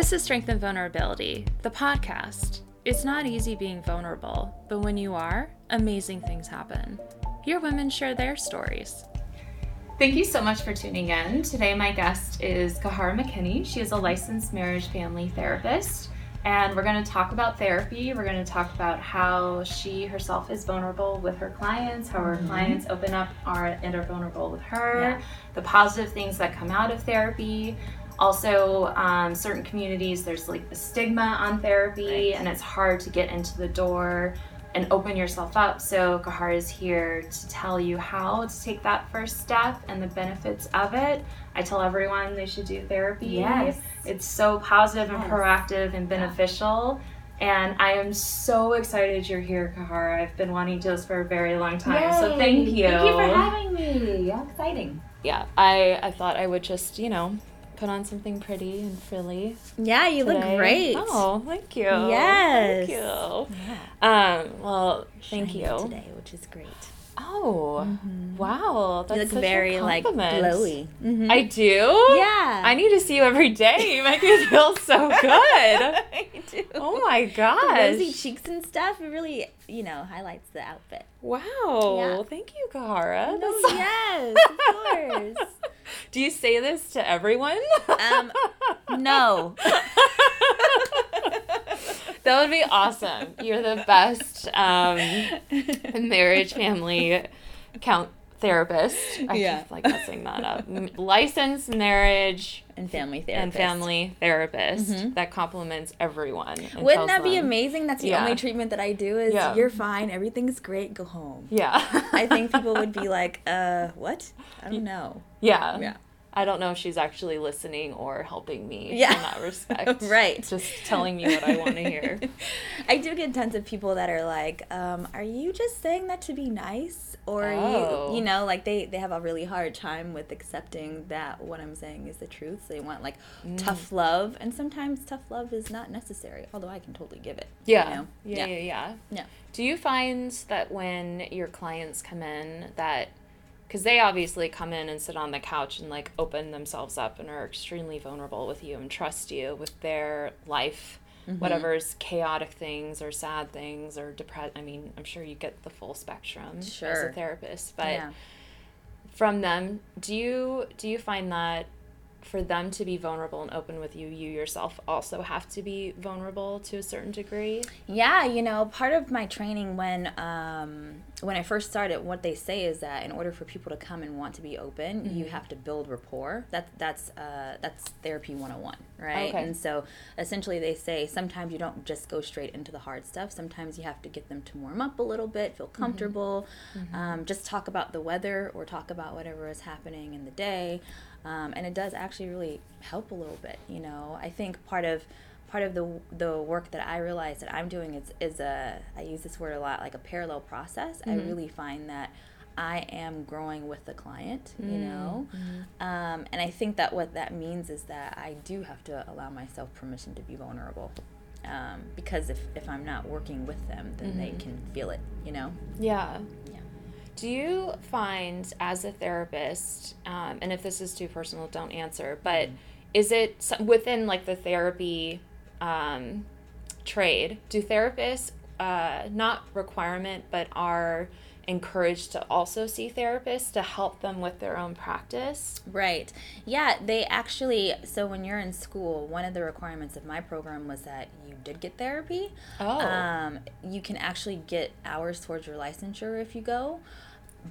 This is Strength and Vulnerability, the podcast. It's not easy being vulnerable, but when you are, amazing things happen. Here, women share their stories. Thank you so much for tuning in. Today, my guest is Kahara McKinney. She is a licensed marriage family therapist, and we're going to talk about therapy. We're going to talk about how she herself is vulnerable with her clients, how her mm-hmm. clients open up are and are vulnerable with her, yeah. the positive things that come out of therapy, also um, certain communities there's like a stigma on therapy right. and it's hard to get into the door and open yourself up so kahara is here to tell you how to take that first step and the benefits of it i tell everyone they should do therapy yes it's so positive yes. and proactive and beneficial yeah. And I am so excited you're here, Kahara. I've been wanting to do this for a very long time. Yay. So thank you. Thank you for having me. How exciting. Yeah, I, I thought I would just, you know, put on something pretty and frilly. Yeah, you today. look great. Oh, thank you. Yes. Thank you. Yeah. Um, well, thank Shiny you. Today, which is great. Oh, mm-hmm. wow. That's you look very like glowy. Mm-hmm. I do? Yeah. I need to see you every day. You make me feel so good. I do. Oh my gosh. The rosy cheeks and stuff, it really, you know, highlights the outfit. Wow. Yeah. Thank you, Kahara. No, yes, of course. Do you say this to everyone? Um, no. that would be awesome. You're the best um, marriage family count therapist. I yeah. keep like messing that up. Licensed marriage and family therapist. And family therapist mm-hmm. that compliments everyone. Wouldn't that be amazing? That's the yeah. only treatment that I do is yeah. you're fine, everything's great, go home. Yeah. I think people would be like, uh, what? I don't know. Yeah. Yeah. I don't know if she's actually listening or helping me yeah. in that respect. right. Just telling me what I want to hear. I do get tons of people that are like, um, are you just saying that to be nice? Or oh. you you know, like they, they have a really hard time with accepting that what I'm saying is the truth. So they want like mm. tough love and sometimes tough love is not necessary, although I can totally give it. Yeah. You know? yeah, yeah, yeah, yeah. Yeah. Do you find that when your clients come in that because they obviously come in and sit on the couch and like open themselves up and are extremely vulnerable with you and trust you with their life mm-hmm. whatever's chaotic things or sad things or depressed i mean i'm sure you get the full spectrum sure. as a therapist but yeah. from them do you do you find that for them to be vulnerable and open with you, you yourself also have to be vulnerable to a certain degree. Yeah, you know, part of my training when um, when I first started, what they say is that in order for people to come and want to be open, mm-hmm. you have to build rapport. That that's uh, that's therapy 101, right? Okay. And so essentially, they say sometimes you don't just go straight into the hard stuff. Sometimes you have to get them to warm up a little bit, feel mm-hmm. comfortable, mm-hmm. Um, just talk about the weather or talk about whatever is happening in the day. Um, and it does actually really help a little bit. You know, I think part of part of the the work that I realize that I'm doing is is a I use this word a lot like a parallel process. Mm-hmm. I really find that I am growing with the client, you mm-hmm. know, mm-hmm. um, and I think that what that means is that I do have to allow myself permission to be vulnerable. Um, because if, if I'm not working with them, then they mm-hmm. can feel it, you know? Yeah. Yeah. Do you find as a therapist, um, and if this is too personal, don't answer, but mm-hmm. is it within like the therapy um, trade, do therapists, uh, not requirement, but are encouraged to also see therapists to help them with their own practice? Right. Yeah, they actually, so when you're in school, one of the requirements of my program was that you did get therapy. Oh. Um, you can actually get hours towards your licensure if you go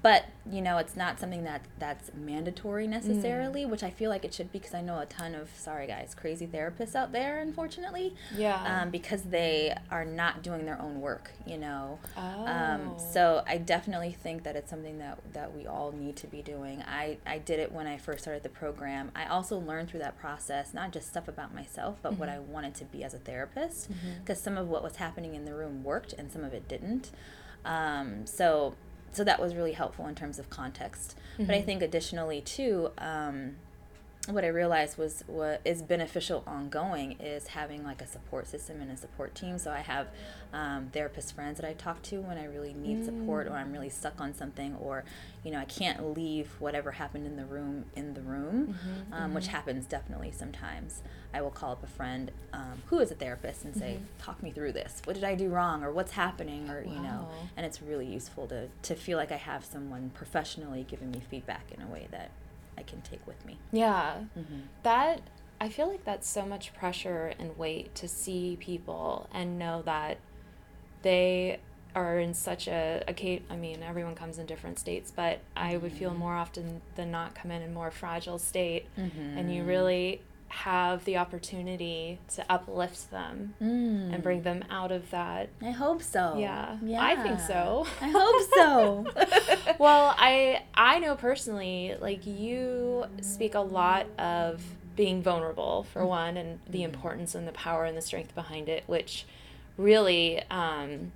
but you know it's not something that that's mandatory necessarily mm. which i feel like it should be because i know a ton of sorry guys crazy therapists out there unfortunately yeah um, because they are not doing their own work you know oh. um, so i definitely think that it's something that that we all need to be doing i i did it when i first started the program i also learned through that process not just stuff about myself but mm-hmm. what i wanted to be as a therapist because mm-hmm. some of what was happening in the room worked and some of it didn't um, so so that was really helpful in terms of context. Mm-hmm. But I mm-hmm. think additionally too, um, what I realized was what is beneficial ongoing is having like a support system and a support team. So I have um, therapist friends that I talk to when I really need mm. support or I'm really stuck on something or you know I can't leave whatever happened in the room in the room. Mm-hmm. um, mm-hmm. which happens definitely sometimes. I will call up a friend um, who is a therapist and say, mm-hmm. "Talk me through this. What did I do wrong, or what's happening, or wow. you know." And it's really useful to to feel like I have someone professionally giving me feedback in a way that I can take with me. Yeah, mm-hmm. that I feel like that's so much pressure and weight to see people and know that they are in such a, a I mean, everyone comes in different states, but I would feel mm-hmm. more often than not come in in more fragile state, mm-hmm. and you really have the opportunity to uplift them mm. and bring them out of that. I hope so. Yeah. Yeah. I think so. I hope so. well, I I know personally like you speak a lot of being vulnerable for mm-hmm. one and the mm-hmm. importance and the power and the strength behind it, which really um,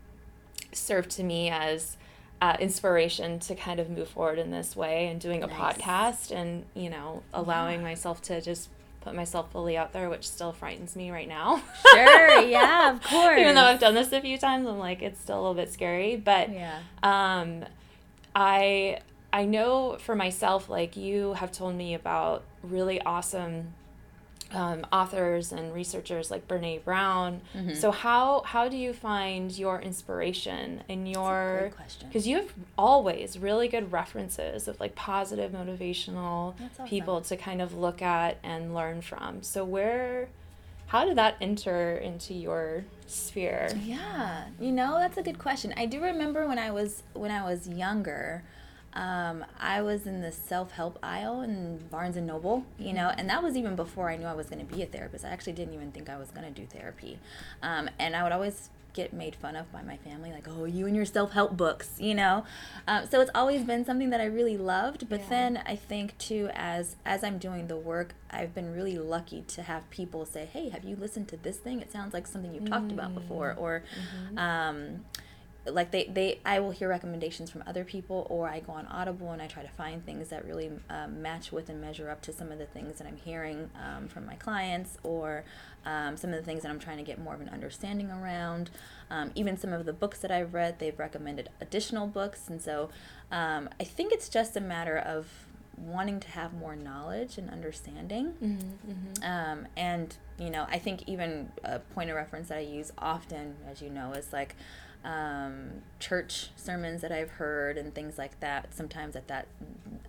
served to me as uh, inspiration to kind of move forward in this way and doing a nice. podcast and you know allowing yeah. myself to just put myself fully out there which still frightens me right now sure yeah of course even though i've done this a few times i'm like it's still a little bit scary but yeah um i i know for myself like you have told me about really awesome um, authors and researchers like Brene Brown. Mm-hmm. So how how do you find your inspiration in your because you have always really good references of like positive motivational awesome. people to kind of look at and learn from. So where how did that enter into your sphere? Yeah, you know that's a good question. I do remember when I was when I was younger. Um, I was in the self help aisle in Barnes and Noble, you know, and that was even before I knew I was going to be a therapist. I actually didn't even think I was going to do therapy. Um, and I would always get made fun of by my family, like, oh, you and your self help books, you know. Um, so it's always been something that I really loved. But yeah. then I think too, as as I'm doing the work, I've been really lucky to have people say, hey, have you listened to this thing? It sounds like something you've mm. talked about before, or. Mm-hmm. Um, like they, they i will hear recommendations from other people or i go on audible and i try to find things that really um, match with and measure up to some of the things that i'm hearing um, from my clients or um, some of the things that i'm trying to get more of an understanding around um, even some of the books that i've read they've recommended additional books and so um, i think it's just a matter of wanting to have more knowledge and understanding mm-hmm, mm-hmm. Um, and you know i think even a point of reference that i use often as you know is like um, church sermons that I've heard and things like that. Sometimes that that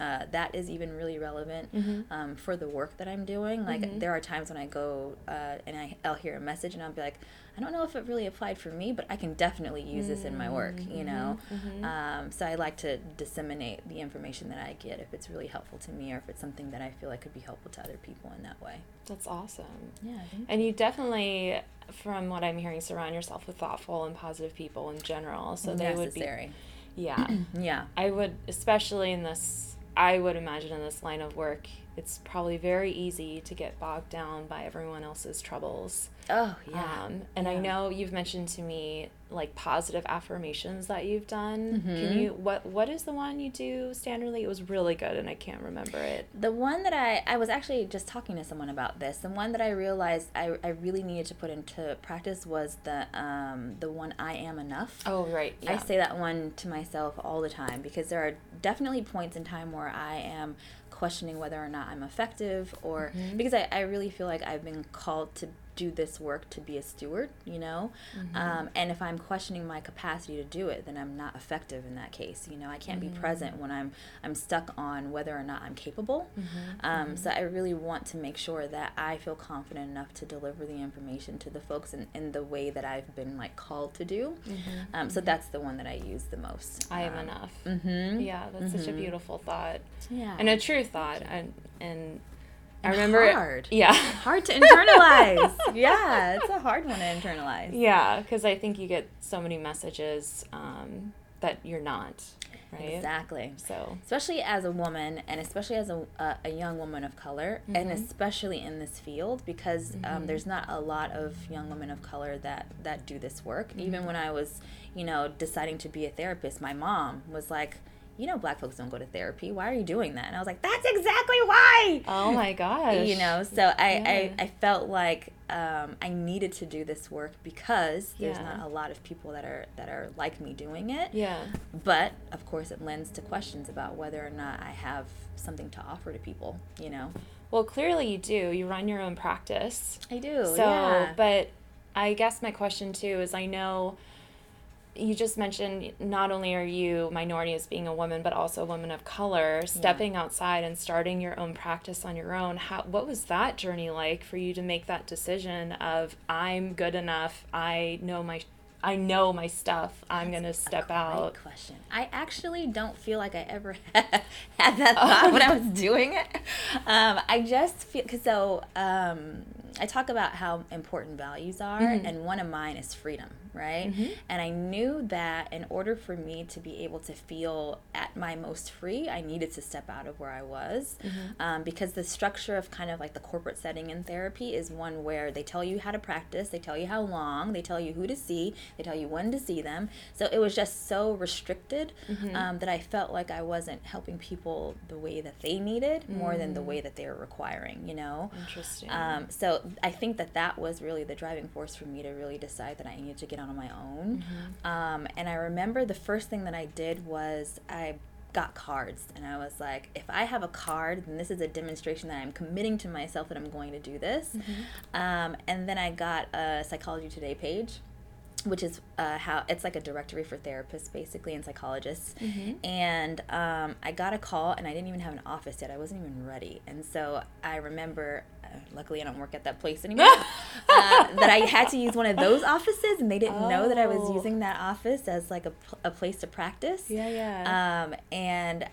uh, that is even really relevant mm-hmm. um, for the work that I'm doing. Like mm-hmm. there are times when I go uh, and I, I'll hear a message and I'll be like, I don't know if it really applied for me, but I can definitely use this in my work, you mm-hmm. know? Mm-hmm. Um, so I like to disseminate the information that I get if it's really helpful to me or if it's something that I feel like could be helpful to other people in that way. That's awesome. Yeah. And you definitely, from what I'm hearing, surround yourself with thoughtful and positive people in general. So they Necessary. would be. Yeah. yeah. I would, especially in this, I would imagine in this line of work, it's probably very easy to get bogged down by everyone else's troubles. Oh, yeah. Um, and yeah. I know you've mentioned to me like positive affirmations that you've done. Mm-hmm. Can you what what is the one you do standardly? It was really good and I can't remember it. The one that I I was actually just talking to someone about this. The one that I realized I, I really needed to put into practice was the um the one I am enough. Oh, right. Yeah. I say that one to myself all the time because there are definitely points in time where I am questioning whether or not I'm effective or mm-hmm. because I, I really feel like I've been called to do this work to be a steward, you know? Mm-hmm. Um, and if I'm questioning my capacity to do it, then I'm not effective in that case. You know, I can't mm-hmm. be present when I'm I'm stuck on whether or not I'm capable. Mm-hmm. Um, mm-hmm. so I really want to make sure that I feel confident enough to deliver the information to the folks in, in the way that I've been like called to do. Mm-hmm. Um, so mm-hmm. that's the one that I use the most. I am um, enough. Yeah, that's such a beautiful thought. Yeah. And a true thought. And, and I remember hard. Yeah. Hard to internalize. yeah, it's a hard one to internalize. Yeah, because I think you get so many messages um, that you're not. Right? Exactly. So, especially as a woman, and especially as a, a, a young woman of color, mm-hmm. and especially in this field, because um, mm-hmm. um, there's not a lot of young women of color that that do this work. Mm-hmm. Even when I was, you know, deciding to be a therapist, my mom was like, you know, black folks don't go to therapy. Why are you doing that? And I was like, that's exactly why. Oh my gosh. You know, so I, yeah. I, I felt like um, I needed to do this work because there's not a lot of people that are that are like me doing it. Yeah. But of course, it lends to questions about whether or not I have something to offer to people. You know. Well, clearly you do. You run your own practice. I do. So, yeah. but I guess my question too is I know you just mentioned not only are you minority as being a woman, but also a woman of color, stepping outside and starting your own practice on your own. How what was that journey like for you to make that decision of I'm good enough, I know my I know my stuff. I'm gonna step out. Great question. I actually don't feel like I ever had, had that thought when I was doing it. Um, I just feel because so um, I talk about how important values are, and one of mine is freedom, right? And I knew that in order for me to be able to feel at my most free, I needed to step out of where I was, um, because the structure of kind of like the corporate setting in therapy is one where they tell you how to practice, they tell you how long, they tell you who to see, they tell you when to see them. So it was just so restricted um, that I felt like I wasn't helping people the way that they needed more than the way that they were requiring, you know? Interesting. Um, so I think that that was really the driving force for me to really decide that I needed to get on my own. Um, and I remember the first thing that I did was I got cards and I was like, if I have a card, then this is a demonstration that I'm committing to myself that I'm going to do this. Um, and then I got a Psychology Today page which is uh, how it's like a directory for therapists basically and psychologists. And um, i got a call and i didn't even have an office yet. I wasn't even ready. And so i remember luckily i don't work at that place anymore uh, that i had to use one of those offices and they didn't know that i was Oh. using that office as like a, a place to practice yeah, yeah. um, and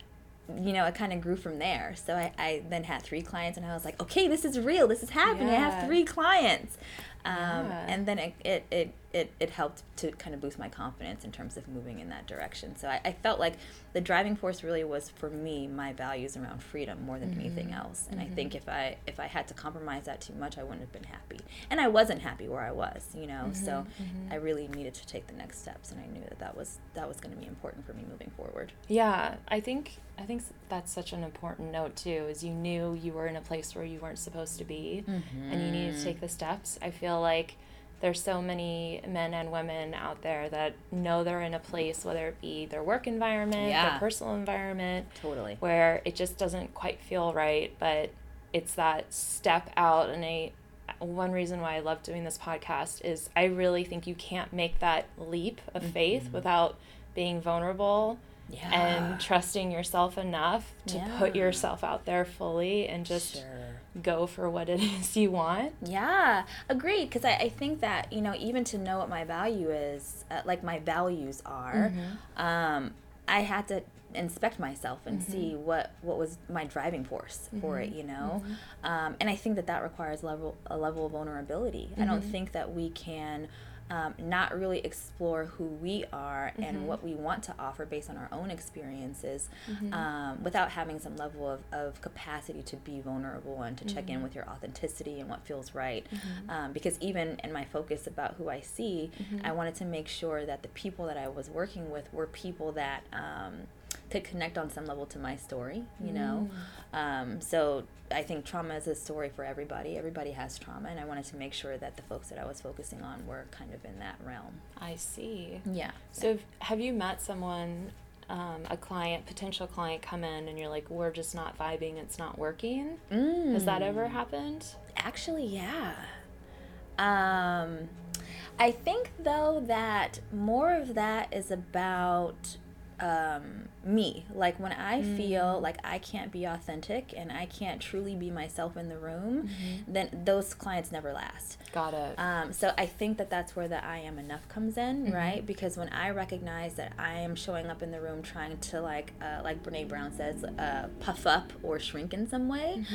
you know, it kind of grew from there. So I, I then had three clients, and I was like, okay, this is real. This is happening. I have three clients. Um, Yeah. And then it, it, it, it, it helped to kind of boost my confidence in terms of moving in that direction. So I, I felt like the driving force really was for me my values around freedom more than mm-hmm. anything else. And I mm-hmm. think if I if I had to compromise that too much, I wouldn't have been happy. And I wasn't happy where I was, you know. Mm-hmm. So I really needed to take the next steps, and I knew that that was that was going to be important for me moving forward. Yeah, I think I think that's such an important note too. Is you knew you were in a place where you weren't supposed to be, and you needed to take the steps. I feel like there's so many men and women out there that know they're in a place, whether it be their work environment, Yeah. their personal environment, Totally. where it just doesn't quite feel right, but it's that step out and I one reason why I love doing this podcast is I really think you can't make that leap of faith mm-hmm. without being vulnerable Yeah. and trusting yourself enough to put yourself out there fully and just Sure. go for what it is you want. Yeah, agreed. Because I, I think that, you know, even to know what my value is, uh, like my values are, um, I had to inspect myself and see what, what was my driving force for it, you know? Um, and I think that that requires level, a level of vulnerability. I don't think that we can. Um, not really explore who we are and what we want to offer based on our own experiences um, without having some level of, of capacity to be vulnerable and to check in with your authenticity and what feels right. Um, because even in my focus about who I see, I wanted to make sure that the people that I was working with were people that um, could connect on some level to my story, you know? Um, so I think trauma is a story for everybody. Everybody has trauma, and I wanted to make sure that the folks that I was focusing on were kind of in that realm. I see. Yeah. So if- have you met someone, um, a client, potential client come in and you're like, we're just not vibing, it's not working? Has that ever Mm. happened? Actually, yeah. Um, I think though that more of that is about um, me. Like when I feel like I can't be authentic and I can't truly be myself in the room, then those clients never last. Got it. Um, so I think that that's where the I am enough comes in, right? Because when I recognize that I am showing up in the room trying to like, uh, like Brene Brown says, uh, puff up or shrink in some way,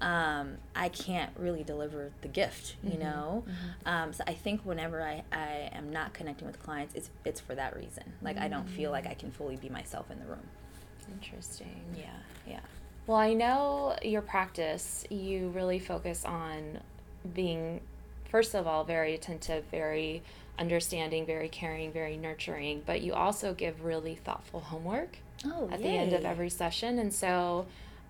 um, I can't really deliver the gift, you know. Um, so I think whenever I, I am not connecting with clients, it's it's for that reason. Like I don't feel like I can fully be myself in the room. Interesting. Yeah, yeah. Well, I know your practice, you really focus on being, first of all, very attentive, very understanding, very caring, very nurturing, but you also give really thoughtful homework Oh, at the end of every session. And so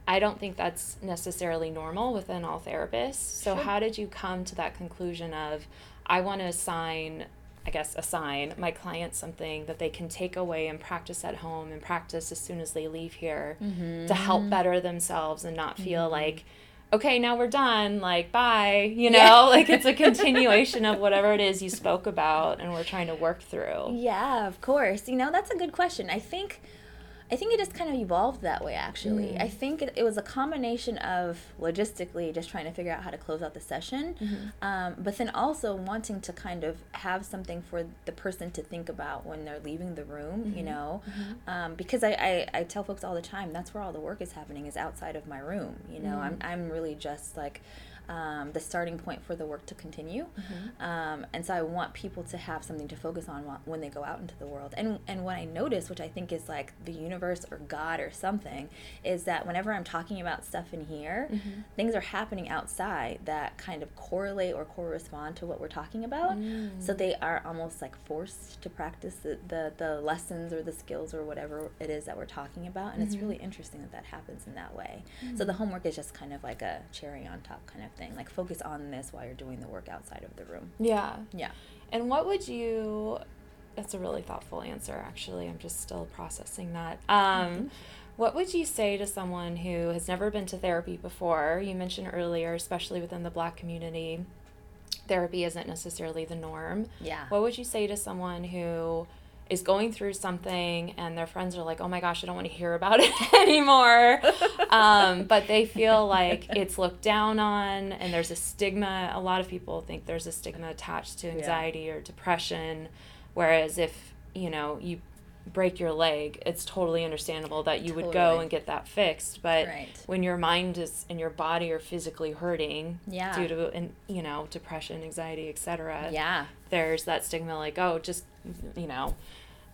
I don't think that's necessarily normal within all therapists. So, Sure. how did you come to that conclusion of, I want to assign, I guess, assign my clients something that they can take away and practice at home and practice as soon as they leave here mm-hmm. to help better themselves and not feel mm-hmm. like, okay, now we're done, like, bye, you know? Yeah. like, it's a continuation of whatever it is you spoke about and we're trying to work through. Yeah, of course. You know, that's a good question. I think I think it just kind of evolved that way actually. Mm. I think it, it was a combination of logistically just trying to figure out how to close out the session, Mm-hmm. um, but then also wanting to kind of have something for the person to think about when they're leaving the room, Mm-hmm. you know? Um, because I, I, I tell folks all the time that's where all the work is happening is outside of my room, you know? I'm, Mm. I'm really just like um, the starting point for the work to continue. Mm-hmm. Um, and so I want people to have something to focus on when they go out into the world. And and what I notice, which I think is like the universe or God or something, is that whenever I'm talking about stuff in here, Mm-hmm. things are happening outside that kind of correlate or correspond to what we're talking about. Mm. So they are almost like forced to practice the, the, the lessons or the skills or whatever it is that we're talking about. And it's Mm-hmm. really interesting that that happens in that way. Mm. So the homework is just kind of like a cherry on top kind of thing. Like focus on this while you're doing the work outside of the room. Yeah. Yeah. And what would you? That's a really thoughtful answer. Actually, I'm just still processing that. Um, what would you say to someone who has never been to therapy before? You mentioned earlier, especially within the Black community, therapy isn't necessarily the norm. Yeah. What would you say to someone who is going through something and their friends are like, oh my gosh, I don't want to hear about it anymore. um, but they feel like it's looked down on and there's a stigma. A lot of people think there's a stigma attached to anxiety or depression. Whereas if, you know, you break your leg, it's totally understandable that you would go and get that fixed. But Right. when your mind is and your body are physically hurting Yeah. due to, and, you know, depression, anxiety, etc Yeah. there's that stigma like oh just you know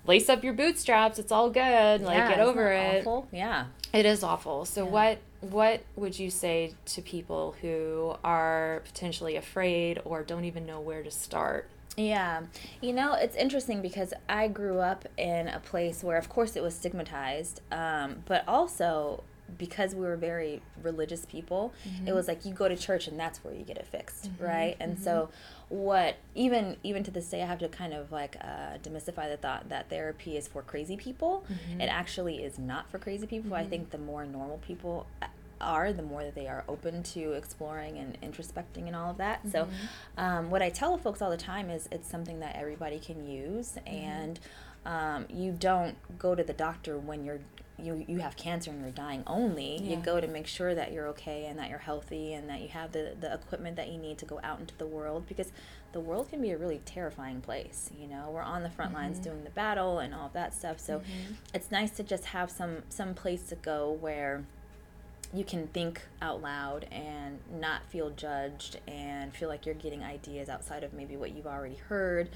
lace up your bootstraps it's all good like Yeah, get over it Awful? Yeah. it is awful so Yeah. what what would you say to people who are potentially afraid or don't even know where to start Yeah. You know, it's interesting because I grew up in a place where, of course, it was stigmatized, um, but also because we were very religious people, it was like you go to church and that's where you get it fixed, mm-hmm. right? And so, mm-hmm. what even even to this day, I have to kind of like uh, demystify the thought that therapy is for crazy people. Mm-hmm. It actually is not for crazy people. I think the more normal people uh, are, the more that they are open to exploring and introspecting and all of that. So, um, what I tell folks all the time is it's something that everybody can use, and um, you don't go to the doctor when you're you, you have cancer and you're dying only. You go to make sure that you're okay and that you're healthy and that you have the, the equipment that you need to go out into the world because the world can be a really terrifying place. You know, we're on the front lines mm-hmm. doing the battle and all of that stuff. So mm-hmm. it's nice to just have some some place to go where you can think out loud and not feel judged and feel like you're getting ideas outside of maybe what you've already heard.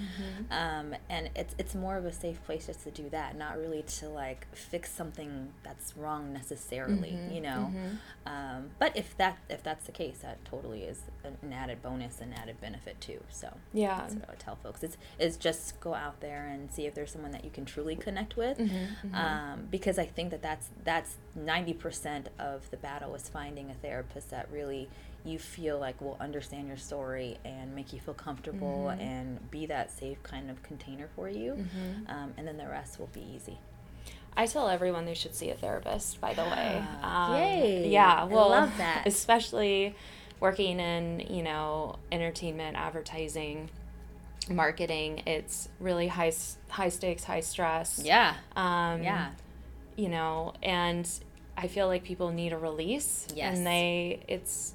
Um, and it's it's more of a safe place just to do that not really to like fix something that's wrong necessarily you know? Um, but if that if that's the case that totally is an added bonus and added benefit too so. Yeah. That's what I would tell folks. Is is just go out there and see if there's someone that you can truly connect with, Mm-hmm, Um, because I think that that's that's ninety percent of the battle is finding a therapist that really you feel like will understand your story and make you feel comfortable Mm-hmm. and be that safe kind of container for you, Mm-hmm. um, and then the rest will be easy. I tell everyone they should see a therapist. By the way, Ah, yay. Yeah, Well, I love that. especially working in you know entertainment, advertising, marketing. It's really high high stakes, high stress. Yeah, Um, yeah, You know, and I feel like people need a release. Yes. And they, it's.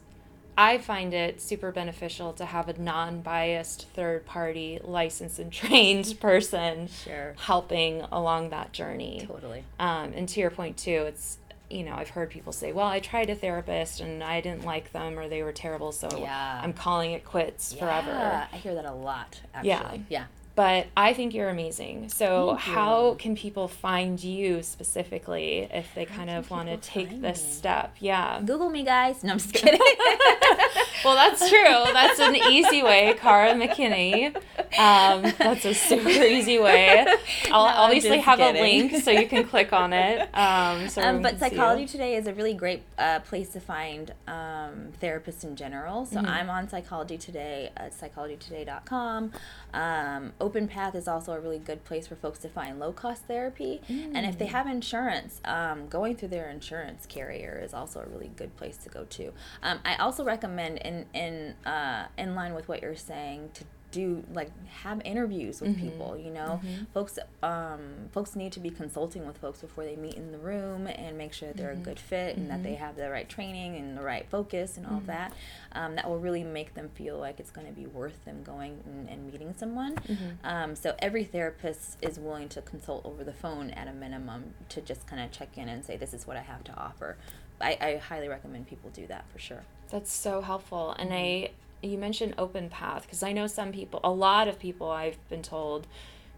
I find it super beneficial to have a non-biased third party licensed and trained person sure, helping along that journey. totally. Um, and to your point too, it's you know I've heard people say, "Well, I tried a therapist and I didn't like them or they were terrible, so Yeah. I'm calling it quits forever." Yeah, I hear that a lot. Actually, Yeah. yeah. But I think you're amazing. So you. how can people find you specifically if they kind of want to take this me? step? Yeah. Google me, guys. No, I'm just kidding. Well, that's true. That's an easy way, Kahara McKinney. Um, that's a super easy way. I'll no, obviously have kidding. a link so you can click on it. Um, so um, but Psychology Today is a really great uh, place to find um, therapists in general. So mm-hmm. I'm on Psychology Today at psychologytoday.com. Um, Open Path is also a really good place for folks to find low cost therapy. Mm. And if they mm. have insurance, um, going through their insurance carrier is also a really good place to go to. Um, I also recommend, in in uh, in line with what you're saying, to do like have interviews with mm-hmm. people you know mm-hmm. folks um folks need to be consulting with folks before they meet in the room and make sure they're mm-hmm. a good fit and that they mm-hmm. have the right training and the right focus and all mm-hmm. that um, that will really make them feel like it's going to be worth them going and, and meeting someone mm-hmm. um, so every therapist is willing to consult over the phone at a minimum to just kind of check in and say this is what i have to offer I, I highly recommend people do that for sure that's so helpful and i you mentioned open path because I know some people, a lot of people I've been told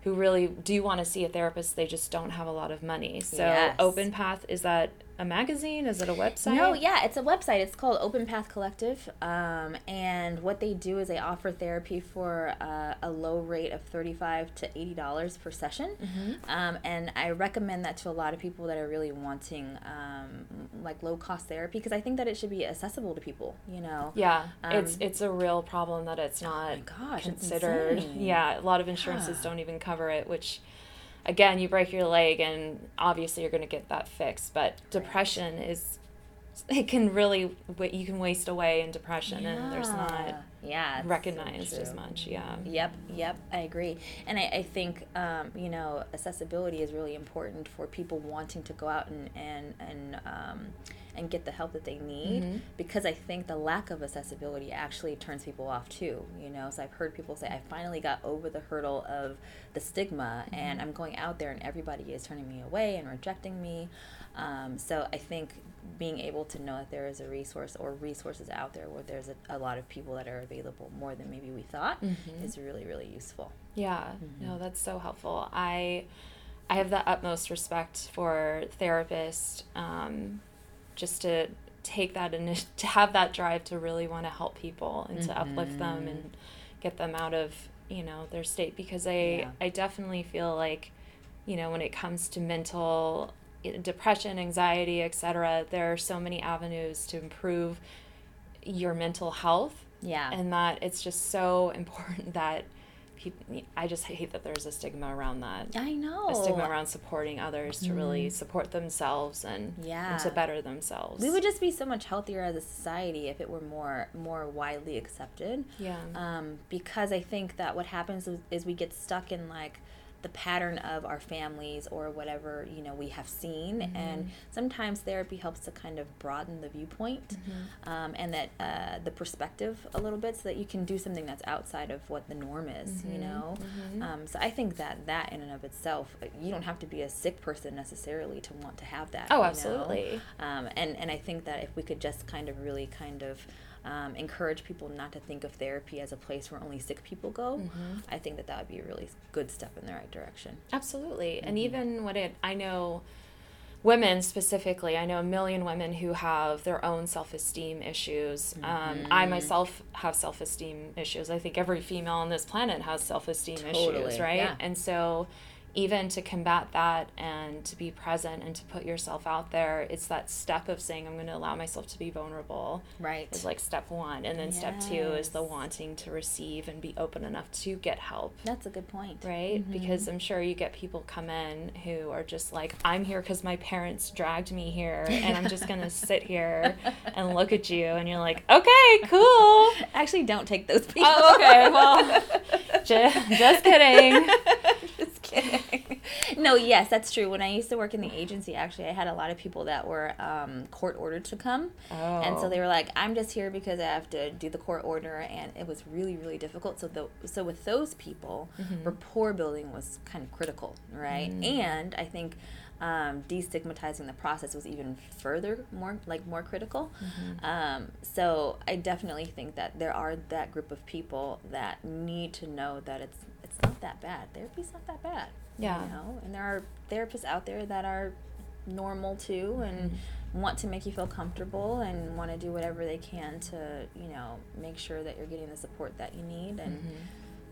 who really do want to see a therapist, they just don't have a lot of money. So yes. open path is that a magazine? Is it a website? No, yeah, it's a website. It's called Open Path Collective. Um, and what they do is they offer therapy for uh, a low rate of 35 to $80 per session. Mm-hmm. Um, and I recommend that to a lot of people that are really wanting um, like low cost therapy because I think that it should be accessible to people, you know? Yeah, it's, um, it's a real problem that it's not oh gosh, considered. Yeah, a lot of insurances yeah. don't even cover it, which again, you break your leg and obviously you're going to get that fixed. But depression is, it can really, you can waste away in depression yeah. and there's not yeah recognized so as much. Yeah. Yep, yep, I agree. And I, I think, um, you know, accessibility is really important for people wanting to go out and, and, and, um, and get the help that they need mm-hmm. because I think the lack of accessibility actually turns people off too. You know, so I've heard people say, I finally got over the hurdle of the stigma mm-hmm. and I'm going out there and everybody is turning me away and rejecting me. Um, so I think being able to know that there is a resource or resources out there where there's a, a lot of people that are available more than maybe we thought mm-hmm. is really, really useful. Yeah, no, mm-hmm. that's so helpful. I. I have the utmost respect for therapists um, just to take that and to have that drive to really want to help people and to mm-hmm. uplift them and mm-hmm. get them out of you know their state because I yeah. I definitely feel like you know when it comes to mental depression anxiety etc there are so many avenues to improve your mental health yeah and that it's just so important that people, I just hate that there's a stigma around that. I know. A stigma around supporting others to mm. really mm-hmm. support themselves and, yeah. and to better themselves. We would just be so much healthier as a society if it were more more widely accepted. Yeah. Um, because I think that what happens is, is we get stuck in like the pattern of our families or whatever you know we have seen mm-hmm. and sometimes therapy helps to kind of broaden the viewpoint mm-hmm. um, and that uh, the perspective a little bit so that you can do something that's outside of what the norm is mm-hmm. you know mm-hmm. um, so i think that that in and of itself uh, you don't have to be a sick person necessarily to want to have that oh absolutely um, and and i think that if we could just kind of really kind of um, encourage people not to think of therapy as a place where only sick people go, mm-hmm. I think that that would be a really good step in the right direction. Absolutely. Mm-hmm. And even what it, I know women specifically, I know a million women who have their own self esteem issues. Mm-hmm. Um, I myself have self esteem issues. I think every female on this planet has self esteem totally. issues, right? Yeah. And so, even to combat that and to be present and to put yourself out there it's that step of saying i'm going to allow myself to be vulnerable. Right. Is like step one and then yes. step two is the wanting to receive and be open enough to get help. That's a good point. Right? Mm-hmm. because i'm sure you get people come in who are just like i'm here because my parents dragged me here and i'm just going to sit here and look at you and you're like okay cool. Actually don't take those people oh okay well just, just kidding just kidding no, yes, that's true. When I used to work in the agency, actually, I had a lot of people that were um, court ordered to come, oh. and so they were like, "I'm just here because I have to do the court order," and it was really, really difficult. So the so with those people, mm-hmm. rapport building was kind of critical, right? Mm. And I think um, destigmatizing the process was even further more like more critical. Mm-hmm. Um, so I definitely think that there are that group of people that need to know that it's it's not that bad. Therapy's not that bad. Yeah. You know, and there are therapists out there that are normal too and mm-hmm. want to make you feel comfortable and want to do whatever they can to, you know, make sure that you're getting the support that you need and mm-hmm.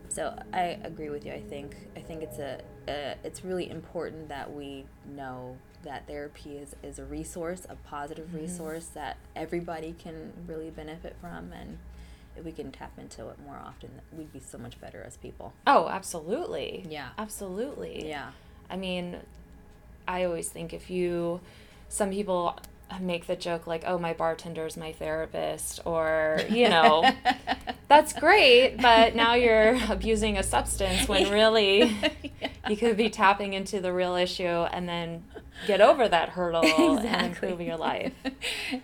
so I agree with you. I think I think it's a uh, it's really important that we know that therapy is, is a resource, a positive mm-hmm. resource that everybody can really benefit from, and if we can tap into it more often, we'd be so much better as people. Oh, absolutely. Yeah. Absolutely. Yeah. I mean, I always think if you, some people make the joke like, oh, my bartender's my therapist, or, you know, that's great, but now you're abusing a substance when really yeah. you could be tapping into the real issue and then get over that hurdle exactly. and improve your life.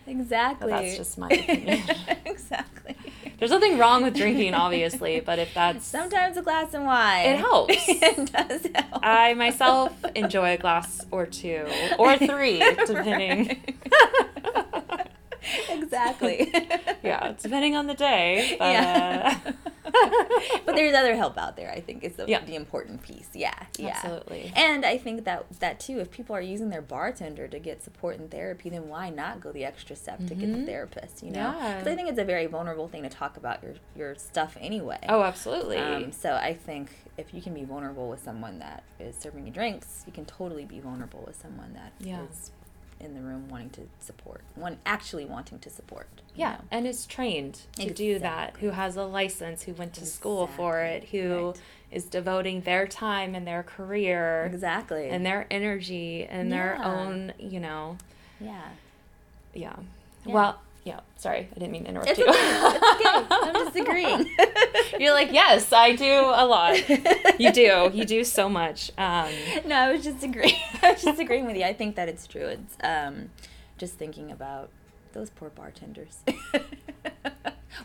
exactly. But that's just my opinion. exactly. There's nothing wrong with drinking, obviously, but if that's sometimes a glass of wine, it helps. it does help. I myself enjoy a glass or two or three, depending. exactly. yeah, depending on the day. But, yeah. Uh... but there's other help out there. I think is the, yeah. the important piece. Yeah, yeah, absolutely. And I think that that too, if people are using their bartender to get support and therapy, then why not go the extra step mm-hmm. to get the mm-hmm. therapist? You know, because yeah. I think it's a very vulnerable thing to talk about your your stuff anyway. Oh, absolutely. Um, so I think if you can be vulnerable with someone that is serving you drinks, you can totally be vulnerable with someone that yeah. is in the room wanting to support, one actually wanting to support. Yeah, know? and is trained to exactly. do that, who has a license, who went to exactly. school for it, who right. is devoting their time and their career. Exactly. And their energy and yeah. their own, you know. Yeah. Yeah. yeah. Well, yeah, sorry, I didn't mean to interrupt it's you. Okay. It's okay. I'm just agreeing. You're like, yes, I do a lot. You do. You do so much. Um, no, I was just agreeing. I was just agreeing with you. I think that it's true. It's um, just thinking about those poor bartenders.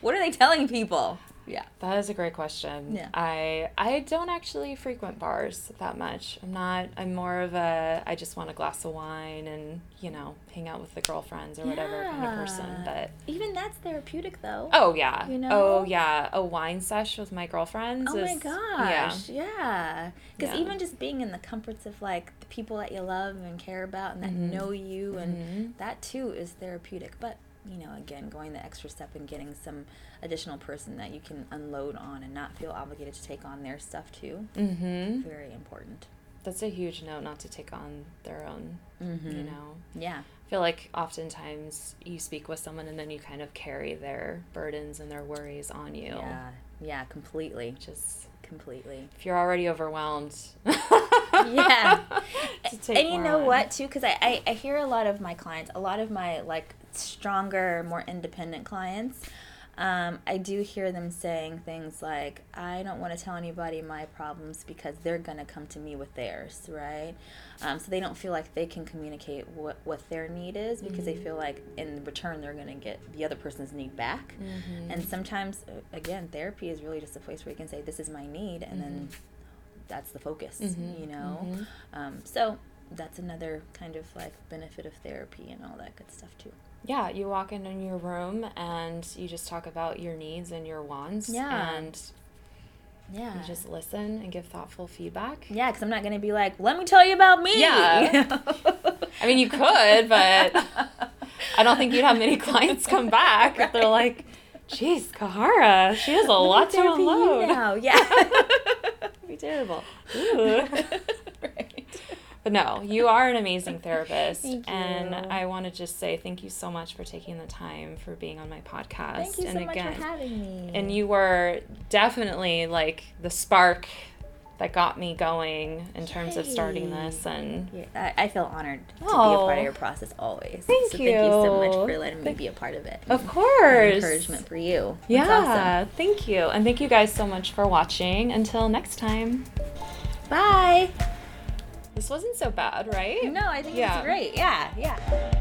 what are they telling people? Yeah. That is a great question. Yeah. I I don't actually frequent bars that much. I'm not I'm more of a I just want a glass of wine and, you know, hang out with the girlfriends or yeah. whatever kind of person. But even that's therapeutic though. Oh yeah. You know? Oh yeah. A wine sesh with my girlfriends. Oh is, my gosh. Yeah. Because yeah. even just being in the comforts of like the people that you love and care about and that mm-hmm. know you and mm-hmm. that too is therapeutic. But you know, again, going the extra step and getting some additional person that you can unload on and not feel obligated to take on their stuff too. Mm-hmm. Very important. That's a huge note not to take on their own, mm-hmm. you know. Yeah. I feel like oftentimes you speak with someone and then you kind of carry their burdens and their worries on you. Yeah. Yeah, completely. Just completely. If you're already overwhelmed. yeah. and you know on. what too cuz I, I I hear a lot of my clients, a lot of my like stronger, more independent clients, um, I do hear them saying things like, I don't want to tell anybody my problems because they're going to come to me with theirs, right? Um, so they don't feel like they can communicate what, what their need is because mm-hmm. they feel like in return they're going to get the other person's need back. Mm-hmm. And sometimes, again, therapy is really just a place where you can say, This is my need, and mm-hmm. then that's the focus, mm-hmm. you know? Mm-hmm. Um, so that's another kind of like benefit of therapy and all that good stuff, too yeah, you walk in in your room and you just talk about your needs and your wants. Yeah. And yeah. You just listen and give thoughtful feedback. Yeah, because I'm not going to be like, let me tell you about me. Yeah. I mean, you could, but I don't think you'd have many clients come back right. if they're like, Jeez, Kahara, she has a lot to unload. Now. Yeah. be terrible. Ooh. But no, you are an amazing therapist. and I want to just say thank you so much for taking the time for being on my podcast. Thank you and so again, much for having me. And you were definitely like the spark that got me going in terms Yay. of starting this and yeah, I, I feel honored to oh, be a part of your process always thank so you thank you so much for letting me be a part of it of course encouragement for you yeah awesome. thank you and thank you guys so much for watching until next time bye this wasn't so bad, right? No, I think yeah. it's great. Yeah, yeah.